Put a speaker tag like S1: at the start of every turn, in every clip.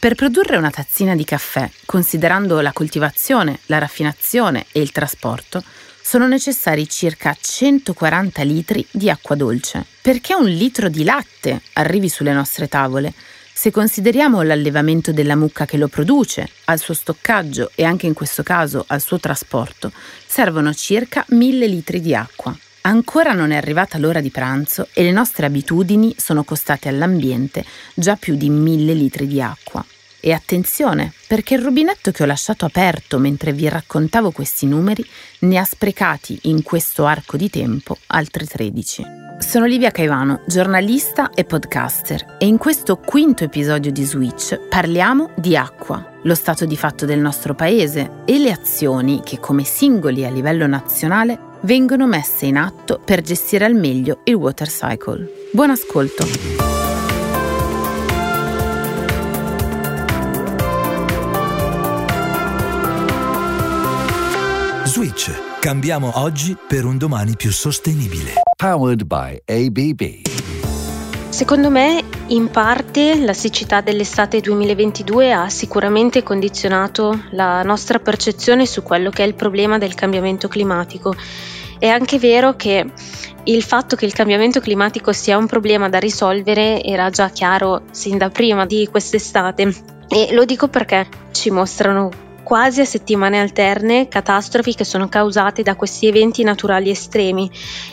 S1: Per produrre una tazzina di caffè, considerando la coltivazione, la raffinazione e il trasporto, sono necessari circa 140 litri di acqua dolce. Perché un litro di latte arrivi sulle nostre tavole, se consideriamo l'allevamento della mucca che lo produce, al suo stoccaggio e anche in questo caso al suo trasporto, servono circa 1000 litri di acqua. Ancora non è arrivata l'ora di pranzo e le nostre abitudini sono costate all'ambiente già più di 1000 litri di acqua. E attenzione, perché il rubinetto che ho lasciato aperto mentre vi raccontavo questi numeri ne ha sprecati in questo arco di tempo altri 13. Sono Livia Caivano, giornalista e podcaster e in questo quinto episodio di Switch parliamo di acqua, lo stato di fatto del nostro paese e le azioni che come singoli a livello nazionale vengono messe in atto per gestire al meglio il water cycle. Buon ascolto!
S2: Switch. Cambiamo oggi per un domani più sostenibile.
S3: Powered by ABB.
S4: Secondo me, in parte, la siccità dell'estate 2022 ha sicuramente condizionato la nostra percezione su quello che è il problema del cambiamento climatico. È anche vero che il fatto che il cambiamento climatico sia un problema da risolvere era già chiaro sin da prima di quest'estate. E lo dico perché ci mostrano quasi a settimane alterne catastrofi che sono causate da questi eventi naturali estremi.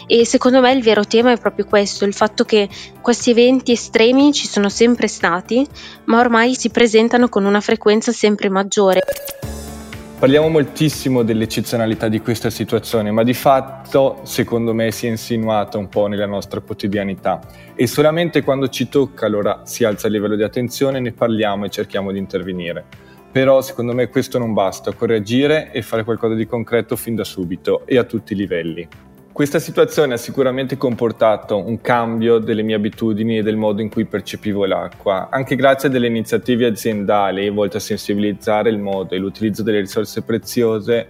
S4: E secondo me il vero tema è proprio questo, il fatto che questi eventi estremi ci sono sempre stati ma ormai si presentano con una frequenza sempre maggiore.
S5: Parliamo moltissimo dell'eccezionalità di questa situazione, ma di fatto, secondo me, si è insinuata un po' nella nostra quotidianità. E solamente quando ci tocca allora si alza il livello di attenzione, ne parliamo e cerchiamo di intervenire però secondo me questo non basta, occorre agire e fare qualcosa di concreto fin da subito e a tutti i livelli. Questa situazione ha sicuramente comportato un cambio delle mie abitudini e del modo in cui percepivo l'acqua, anche grazie a delle iniziative aziendali volte a sensibilizzare il modo e l'utilizzo delle risorse preziose.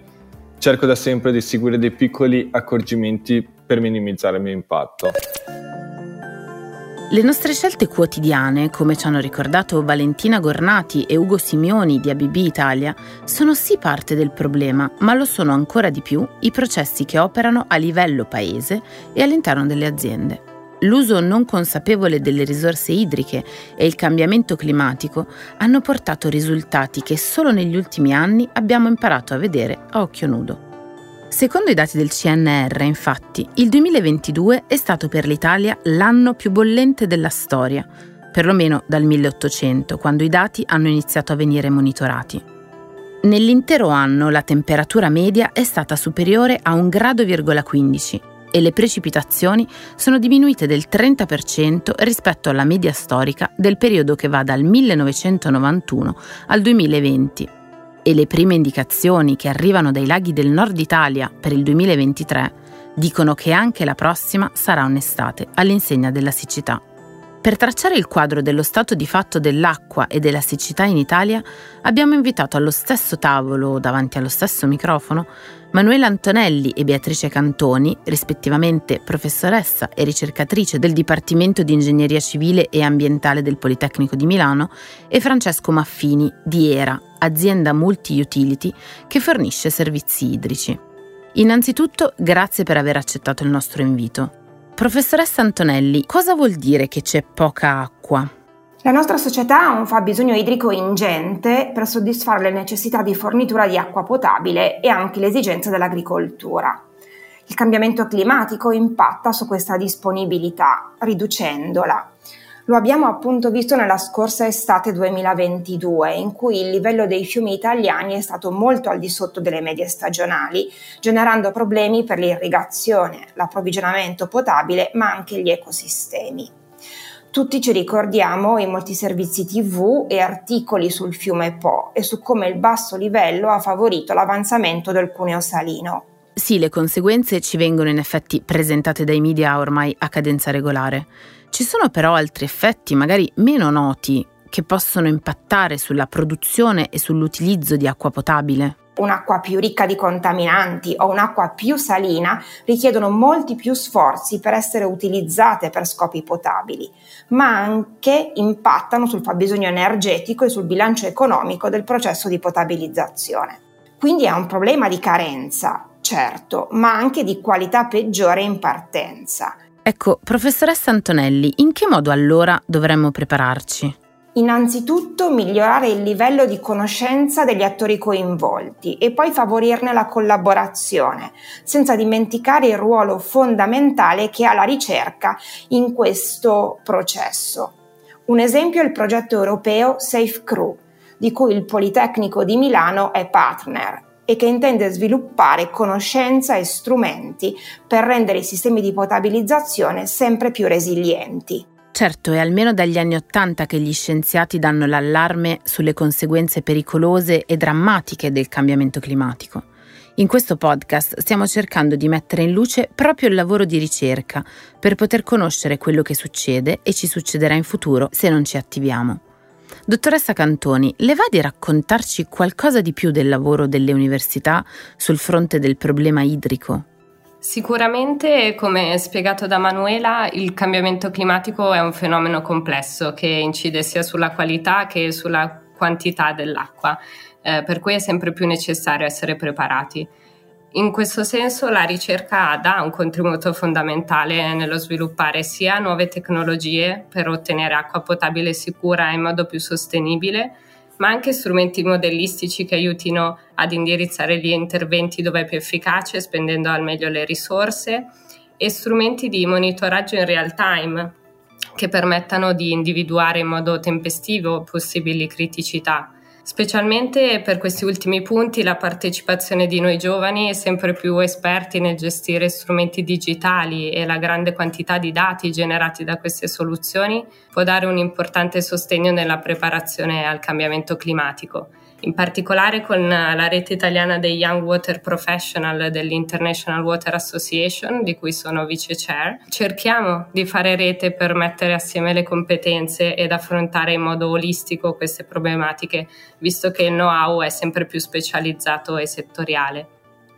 S5: Cerco da sempre di seguire dei piccoli accorgimenti per minimizzare il mio impatto.
S1: Le nostre scelte quotidiane, come ci hanno ricordato Valentina Gornati e Ugo Simioni di ABB Italia, sono sì parte del problema, ma lo sono ancora di più i processi che operano a livello paese e all'interno delle aziende. L'uso non consapevole delle risorse idriche e il cambiamento climatico hanno portato risultati che solo negli ultimi anni abbiamo imparato a vedere a occhio nudo. Secondo i dati del CNR, infatti, il 2022 è stato per l'Italia l'anno più bollente della storia, perlomeno dal 1800, quando i dati hanno iniziato a venire monitorati. Nell'intero anno la temperatura media è stata superiore a 1,15 grado e le precipitazioni sono diminuite del 30% rispetto alla media storica del periodo che va dal 1991 al 2020 e le prime indicazioni che arrivano dai laghi del nord Italia per il 2023 dicono che anche la prossima sarà un'estate all'insegna della siccità. Per tracciare il quadro dello stato di fatto dell'acqua e della siccità in Italia, abbiamo invitato allo stesso tavolo, davanti allo stesso microfono, Manuela Antonelli e Beatrice Cantoni, rispettivamente professoressa e ricercatrice del Dipartimento di Ingegneria Civile e Ambientale del Politecnico di Milano, e Francesco Maffini di ERA, azienda multi-utility che fornisce servizi idrici. Innanzitutto, grazie per aver accettato il nostro invito. Professoressa Antonelli, cosa vuol dire che c'è poca acqua?
S6: La nostra società ha un fabbisogno idrico ingente per soddisfare le necessità di fornitura di acqua potabile e anche le esigenze dell'agricoltura. Il cambiamento climatico impatta su questa disponibilità, riducendola. Lo abbiamo appunto visto nella scorsa estate 2022, in cui il livello dei fiumi italiani è stato molto al di sotto delle medie stagionali, generando problemi per l'irrigazione, l'approvvigionamento potabile, ma anche gli ecosistemi. Tutti ci ricordiamo i molti servizi TV e articoli sul fiume Po e su come il basso livello ha favorito l'avanzamento del cuneo salino.
S1: Sì, le conseguenze ci vengono in effetti presentate dai media ormai a cadenza regolare. Ci sono però altri effetti, magari meno noti, che possono impattare sulla produzione e sull'utilizzo di acqua potabile?
S6: Un'acqua più ricca di contaminanti o un'acqua più salina richiedono molti più sforzi per essere utilizzate per scopi potabili, ma anche impattano sul fabbisogno energetico e sul bilancio economico del processo di potabilizzazione. Quindi è un problema di carenza, certo, ma anche di qualità peggiore in partenza.
S1: Ecco, professoressa Antonelli, in che modo allora dovremmo prepararci?
S6: Innanzitutto migliorare il livello di conoscenza degli attori coinvolti e poi favorirne la collaborazione, senza dimenticare il ruolo fondamentale che ha la ricerca in questo processo. Un esempio è il progetto europeo Safe Crew, di cui il Politecnico di Milano è partner e che intende sviluppare conoscenza e strumenti per rendere i sistemi di potabilizzazione sempre più resilienti.
S1: Certo, è almeno dagli anni Ottanta che gli scienziati danno l'allarme sulle conseguenze pericolose e drammatiche del cambiamento climatico. In questo podcast stiamo cercando di mettere in luce proprio il lavoro di ricerca per poter conoscere quello che succede e ci succederà in futuro se non ci attiviamo. Dottoressa Cantoni, le va di raccontarci qualcosa di più del lavoro delle università sul fronte del problema idrico?
S7: Sicuramente, come spiegato da Manuela, il cambiamento climatico è un fenomeno complesso che incide sia sulla qualità che sulla quantità dell'acqua, eh, per cui è sempre più necessario essere preparati. In questo senso la ricerca dà un contributo fondamentale nello sviluppare sia nuove tecnologie per ottenere acqua potabile sicura in modo più sostenibile, ma anche strumenti modellistici che aiutino ad indirizzare gli interventi dove è più efficace, spendendo al meglio le risorse, e strumenti di monitoraggio in real time che permettano di individuare in modo tempestivo possibili criticità. Specialmente per questi ultimi punti la partecipazione di noi giovani sempre più esperti nel gestire strumenti digitali e la grande quantità di dati generati da queste soluzioni può dare un importante sostegno nella preparazione al cambiamento climatico in particolare con la rete italiana dei Young Water Professional dell'International Water Association, di cui sono vice chair. Cerchiamo di fare rete per mettere assieme le competenze ed affrontare in modo olistico queste problematiche, visto che il know-how è sempre più specializzato e settoriale.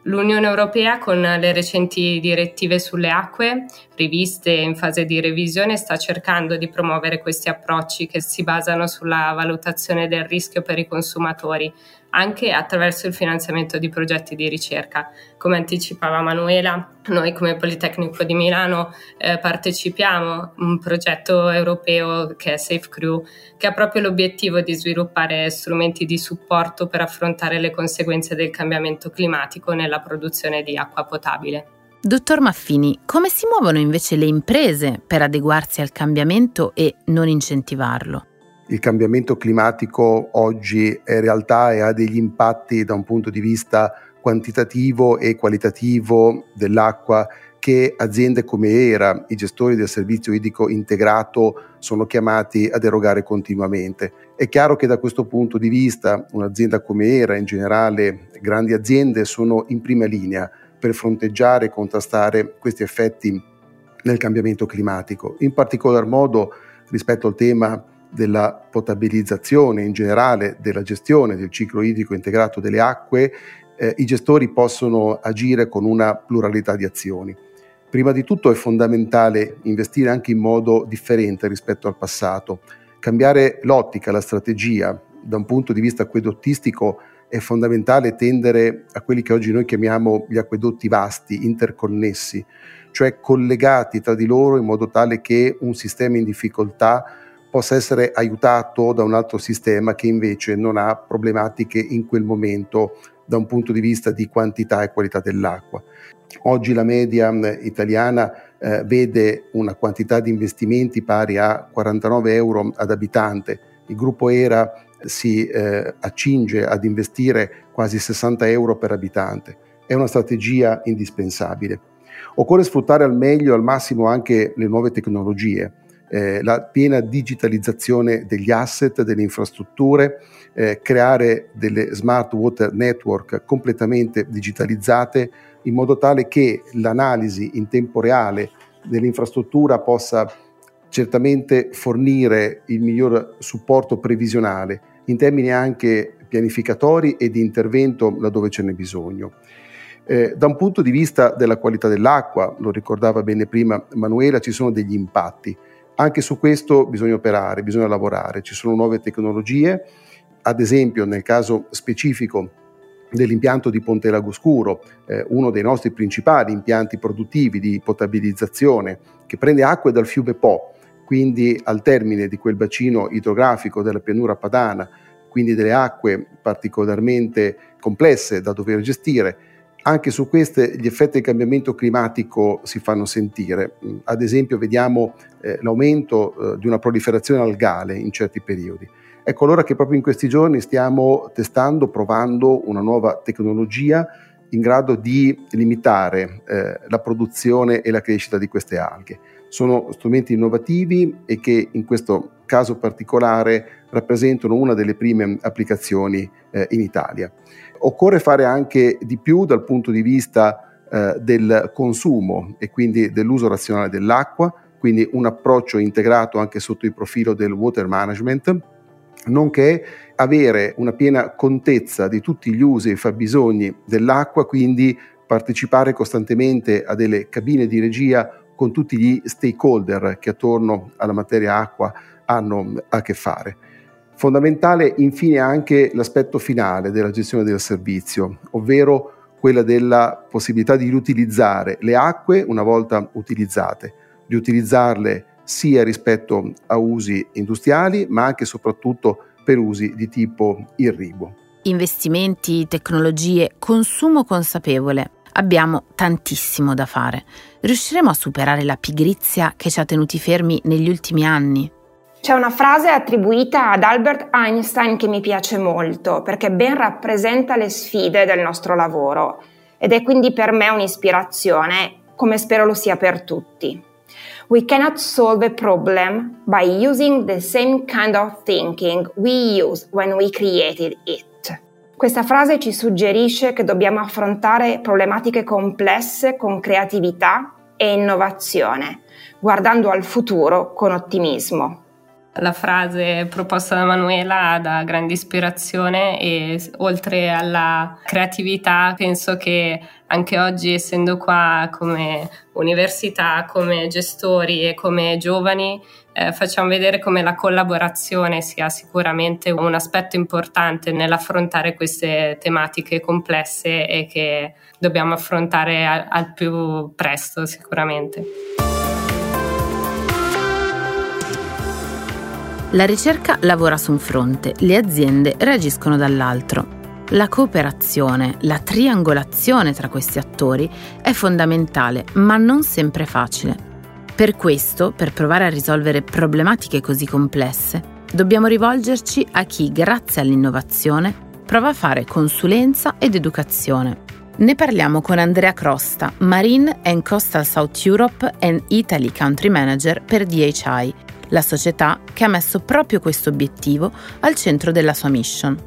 S7: L'Unione Europea con le recenti direttive sulle acque, riviste in fase di revisione, sta cercando di promuovere questi approcci che si basano sulla valutazione del rischio per i consumatori, anche attraverso il finanziamento di progetti di ricerca. Come anticipava Manuela, noi come Politecnico di Milano eh, partecipiamo a un progetto europeo che è Safe Crew, che ha proprio l'obiettivo di sviluppare strumenti di supporto per affrontare le conseguenze del cambiamento climatico nella produzione di acqua potabile.
S1: Dottor Maffini, come si muovono invece le imprese per adeguarsi al cambiamento e non incentivarlo?
S8: Il cambiamento climatico oggi è realtà e ha degli impatti da un punto di vista quantitativo e qualitativo dell'acqua che aziende come ERA, i gestori del servizio idrico integrato, sono chiamati ad erogare continuamente. È chiaro che da questo punto di vista un'azienda come ERA, in generale grandi aziende, sono in prima linea per fronteggiare e contrastare questi effetti nel cambiamento climatico. In particolar modo rispetto al tema della potabilizzazione in generale, della gestione del ciclo idrico integrato delle acque, eh, i gestori possono agire con una pluralità di azioni. Prima di tutto è fondamentale investire anche in modo differente rispetto al passato. Cambiare l'ottica, la strategia da un punto di vista acquedottistico è fondamentale tendere a quelli che oggi noi chiamiamo gli acquedotti vasti, interconnessi, cioè collegati tra di loro in modo tale che un sistema in difficoltà possa essere aiutato da un altro sistema che invece non ha problematiche in quel momento da un punto di vista di quantità e qualità dell'acqua. Oggi la media mm, italiana eh, vede una quantità di investimenti pari a 49 euro ad abitante. Il gruppo ERA si eh, accinge ad investire quasi 60 euro per abitante. È una strategia indispensabile. Occorre sfruttare al meglio, al massimo anche le nuove tecnologie eh, la piena digitalizzazione degli asset, delle infrastrutture, eh, creare delle smart water network completamente digitalizzate in modo tale che l'analisi in tempo reale dell'infrastruttura possa certamente fornire il miglior supporto previsionale in termini anche pianificatori e di intervento laddove ce n'è bisogno. Eh, da un punto di vista della qualità dell'acqua, lo ricordava bene prima Manuela, ci sono degli impatti. Anche su questo bisogna operare, bisogna lavorare, ci sono nuove tecnologie, ad esempio nel caso specifico dell'impianto di Ponte Lagoscuro, eh, uno dei nostri principali impianti produttivi di potabilizzazione, che prende acque dal fiume Po, quindi al termine di quel bacino idrografico della pianura padana, quindi delle acque particolarmente complesse da dover gestire. Anche su queste gli effetti del cambiamento climatico si fanno sentire. Mm, ad esempio vediamo eh, l'aumento eh, di una proliferazione algale in certi periodi. Ecco allora che proprio in questi giorni stiamo testando, provando una nuova tecnologia in grado di limitare eh, la produzione e la crescita di queste alghe. Sono strumenti innovativi e che in questo caso particolare rappresentano una delle prime applicazioni eh, in Italia. Occorre fare anche di più dal punto di vista eh, del consumo e quindi dell'uso razionale dell'acqua, quindi un approccio integrato anche sotto il profilo del water management, nonché avere una piena contezza di tutti gli usi e fabbisogni dell'acqua, quindi partecipare costantemente a delle cabine di regia con tutti gli stakeholder che attorno alla materia acqua hanno a che fare. Fondamentale infine anche l'aspetto finale della gestione del servizio, ovvero quella della possibilità di riutilizzare le acque una volta utilizzate, riutilizzarle sia rispetto a usi industriali ma anche e soprattutto per usi di tipo irriguo.
S1: Investimenti, tecnologie, consumo consapevole. Abbiamo tantissimo da fare. Riusciremo a superare la pigrizia che ci ha tenuti fermi negli ultimi anni?
S6: C'è una frase attribuita ad Albert Einstein che mi piace molto perché ben rappresenta le sfide del nostro lavoro ed è quindi per me un'ispirazione, come spero lo sia per tutti. We cannot solve a problem by using the same kind of thinking we used when we created it. Questa frase ci suggerisce che dobbiamo affrontare problematiche complesse con creatività e innovazione, guardando al futuro con ottimismo.
S7: La frase proposta da Manuela dà grande ispirazione e oltre alla creatività penso che anche oggi essendo qua come università, come gestori e come giovani eh, facciamo vedere come la collaborazione sia sicuramente un aspetto importante nell'affrontare queste tematiche complesse e che dobbiamo affrontare al, al più presto sicuramente.
S1: La ricerca lavora su un fronte, le aziende reagiscono dall'altro. La cooperazione, la triangolazione tra questi attori è fondamentale, ma non sempre facile. Per questo, per provare a risolvere problematiche così complesse, dobbiamo rivolgerci a chi, grazie all'innovazione, prova a fare consulenza ed educazione. Ne parliamo con Andrea Crosta, Marine and Coastal South Europe and Italy Country Manager per DHI, la società che ha messo proprio questo obiettivo al centro della sua mission.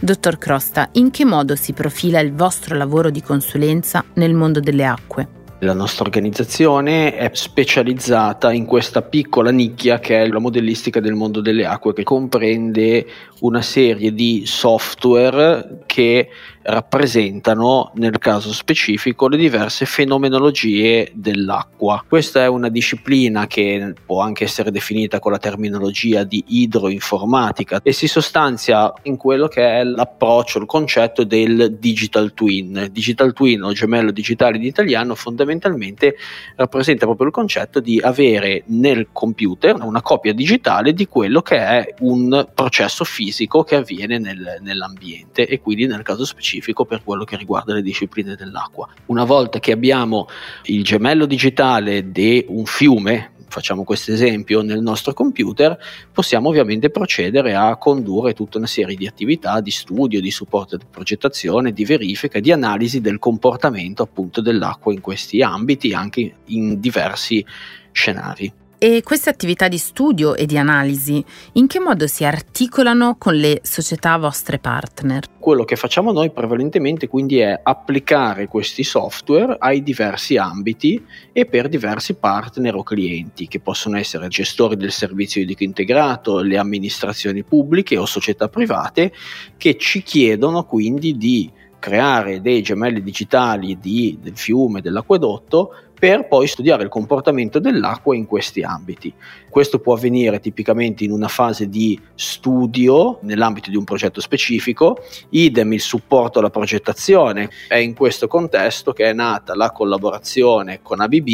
S1: Dottor Crosta, in che modo si profila il vostro lavoro di consulenza nel mondo delle acque?
S9: La nostra organizzazione è specializzata in questa piccola nicchia che è la modellistica del mondo delle acque, che comprende una serie di software che rappresentano nel caso specifico le diverse fenomenologie dell'acqua. Questa è una disciplina che può anche essere definita con la terminologia di idroinformatica e si sostanzia in quello che è l'approccio, il concetto del digital twin. Digital twin o gemello digitale in italiano fondamentalmente rappresenta proprio il concetto di avere nel computer una copia digitale di quello che è un processo fisico che avviene nel, nell'ambiente e quindi nel caso specifico specifico per quello che riguarda le discipline dell'acqua. Una volta che abbiamo il gemello digitale di un fiume, facciamo questo esempio nel nostro computer, possiamo ovviamente procedere a condurre tutta una serie di attività di studio, di supporto di progettazione, di verifica, di analisi del comportamento appunto dell'acqua in questi ambiti, anche in diversi scenari.
S1: E queste attività di studio e di analisi in che modo si articolano con le società vostre partner?
S9: Quello che facciamo noi prevalentemente quindi è applicare questi software ai diversi ambiti e per diversi partner o clienti che possono essere gestori del servizio idrico integrato, le amministrazioni pubbliche o società private che ci chiedono quindi di creare dei gemelli digitali di, del fiume, dell'acquedotto per poi studiare il comportamento dell'acqua in questi ambiti. Questo può avvenire tipicamente in una fase di studio nell'ambito di un progetto specifico, idem il supporto alla progettazione. È in questo contesto che è nata la collaborazione con ABB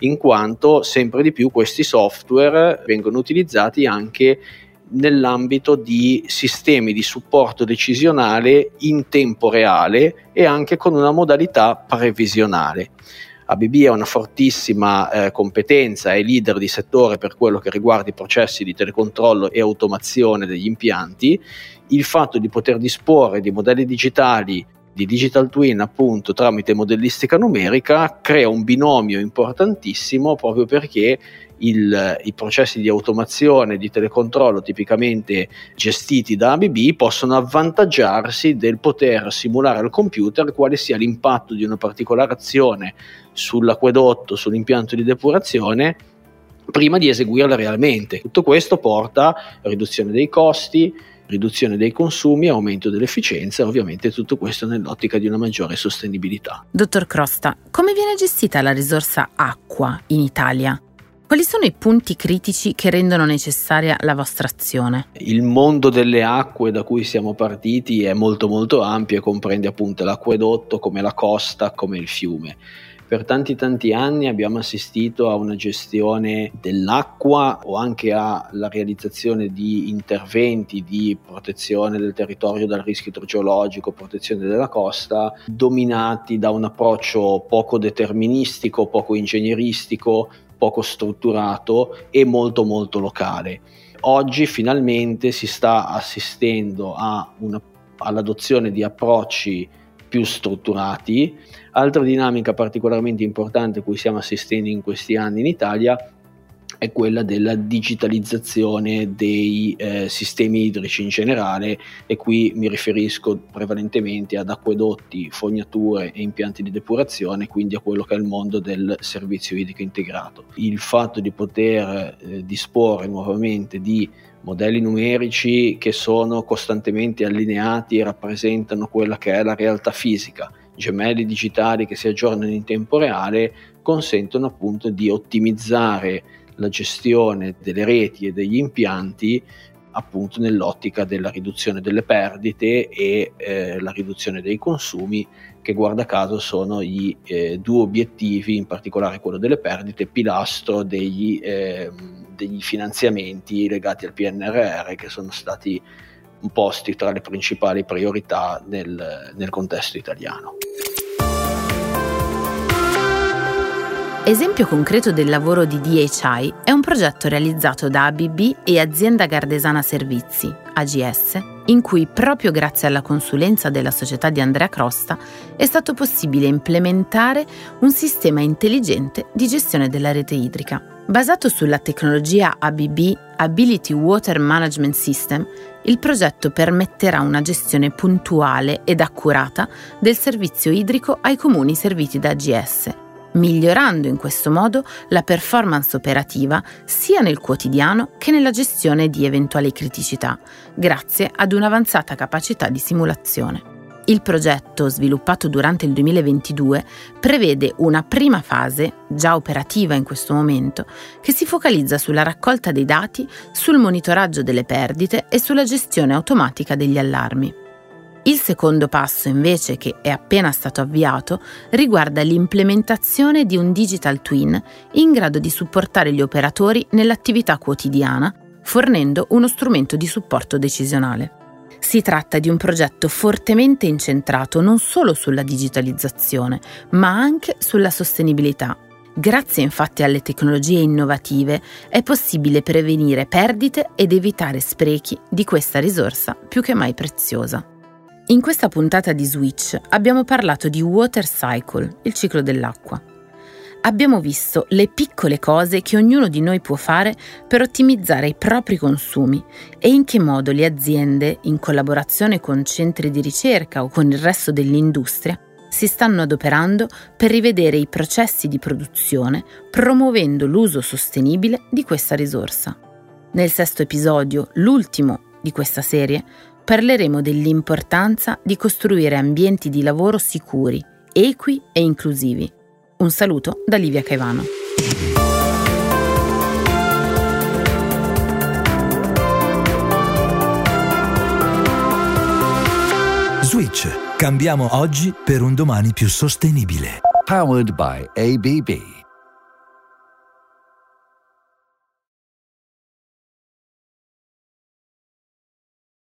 S9: in quanto sempre di più questi software vengono utilizzati anche nell'ambito di sistemi di supporto decisionale in tempo reale e anche con una modalità previsionale. ABB ha una fortissima eh, competenza, è leader di settore per quello che riguarda i processi di telecontrollo e automazione degli impianti. Il fatto di poter disporre di modelli digitali di digital twin appunto tramite modellistica numerica crea un binomio importantissimo proprio perché il, i processi di automazione, di telecontrollo tipicamente gestiti da ABB possono avvantaggiarsi del poter simulare al computer quale sia l'impatto di una particolare azione sull'acquedotto, sull'impianto di depurazione prima di eseguirla realmente. Tutto questo porta a riduzione dei costi, riduzione dei consumi, aumento dell'efficienza e ovviamente tutto questo nell'ottica di una maggiore sostenibilità.
S1: Dottor Crosta, come viene gestita la risorsa acqua in Italia? Quali sono i punti critici che rendono necessaria la vostra azione?
S9: Il mondo delle acque da cui siamo partiti è molto molto ampio e comprende appunto l'acquedotto come la costa, come il fiume. Per tanti tanti anni abbiamo assistito a una gestione dell'acqua o anche alla realizzazione di interventi di protezione del territorio dal rischio idrogeologico, protezione della costa, dominati da un approccio poco deterministico, poco ingegneristico, poco strutturato e molto molto locale. Oggi finalmente si sta assistendo una, all'adozione di approcci più strutturati. Altra dinamica particolarmente importante cui stiamo assistendo in questi anni in Italia è quella della digitalizzazione dei eh, sistemi idrici in generale e qui mi riferisco prevalentemente ad acquedotti, fognature e impianti di depurazione, quindi a quello che è il mondo del servizio idrico integrato. Il fatto di poter eh, disporre nuovamente di modelli numerici che sono costantemente allineati e rappresentano quella che è la realtà fisica, gemelli digitali che si aggiornano in tempo reale, consentono appunto di ottimizzare la gestione delle reti e degli impianti appunto nell'ottica della riduzione delle perdite e eh, la riduzione dei consumi che guarda caso sono i eh, due obiettivi, in particolare quello delle perdite, pilastro degli, eh, degli finanziamenti legati al PNRR che sono stati posti tra le principali priorità nel, nel contesto italiano.
S1: Esempio concreto del lavoro di DHI è un progetto realizzato da ABB e Azienda Gardesana Servizi, AGS, in cui proprio grazie alla consulenza della società di Andrea Crosta è stato possibile implementare un sistema intelligente di gestione della rete idrica. Basato sulla tecnologia ABB Ability Water Management System, il progetto permetterà una gestione puntuale ed accurata del servizio idrico ai comuni serviti da AGS migliorando in questo modo la performance operativa sia nel quotidiano che nella gestione di eventuali criticità, grazie ad un'avanzata capacità di simulazione. Il progetto, sviluppato durante il 2022, prevede una prima fase, già operativa in questo momento, che si focalizza sulla raccolta dei dati, sul monitoraggio delle perdite e sulla gestione automatica degli allarmi. Il secondo passo, invece, che è appena stato avviato, riguarda l'implementazione di un digital twin in grado di supportare gli operatori nell'attività quotidiana, fornendo uno strumento di supporto decisionale. Si tratta di un progetto fortemente incentrato non solo sulla digitalizzazione, ma anche sulla sostenibilità. Grazie infatti alle tecnologie innovative è possibile prevenire perdite ed evitare sprechi di questa risorsa più che mai preziosa. In questa puntata di Switch abbiamo parlato di Water Cycle, il ciclo dell'acqua. abbiamo visto le piccole cose che ognuno di noi può fare per ottimizzare i propri consumi e in che modo le aziende, in collaborazione con centri di ricerca o con il resto dell'industria, si stanno adoperando per rivedere i processi di produzione, promuovendo l'uso sostenibile di questa risorsa. Nel sesto episodio, l'ultimo di questa serie, parleremo dell'importanza di costruire ambienti di lavoro sicuri, equi e inclusivi. Un saluto da Livia Caivano.
S2: Switch. Cambiamo oggi per un domani più sostenibile.
S3: Powered by ABB.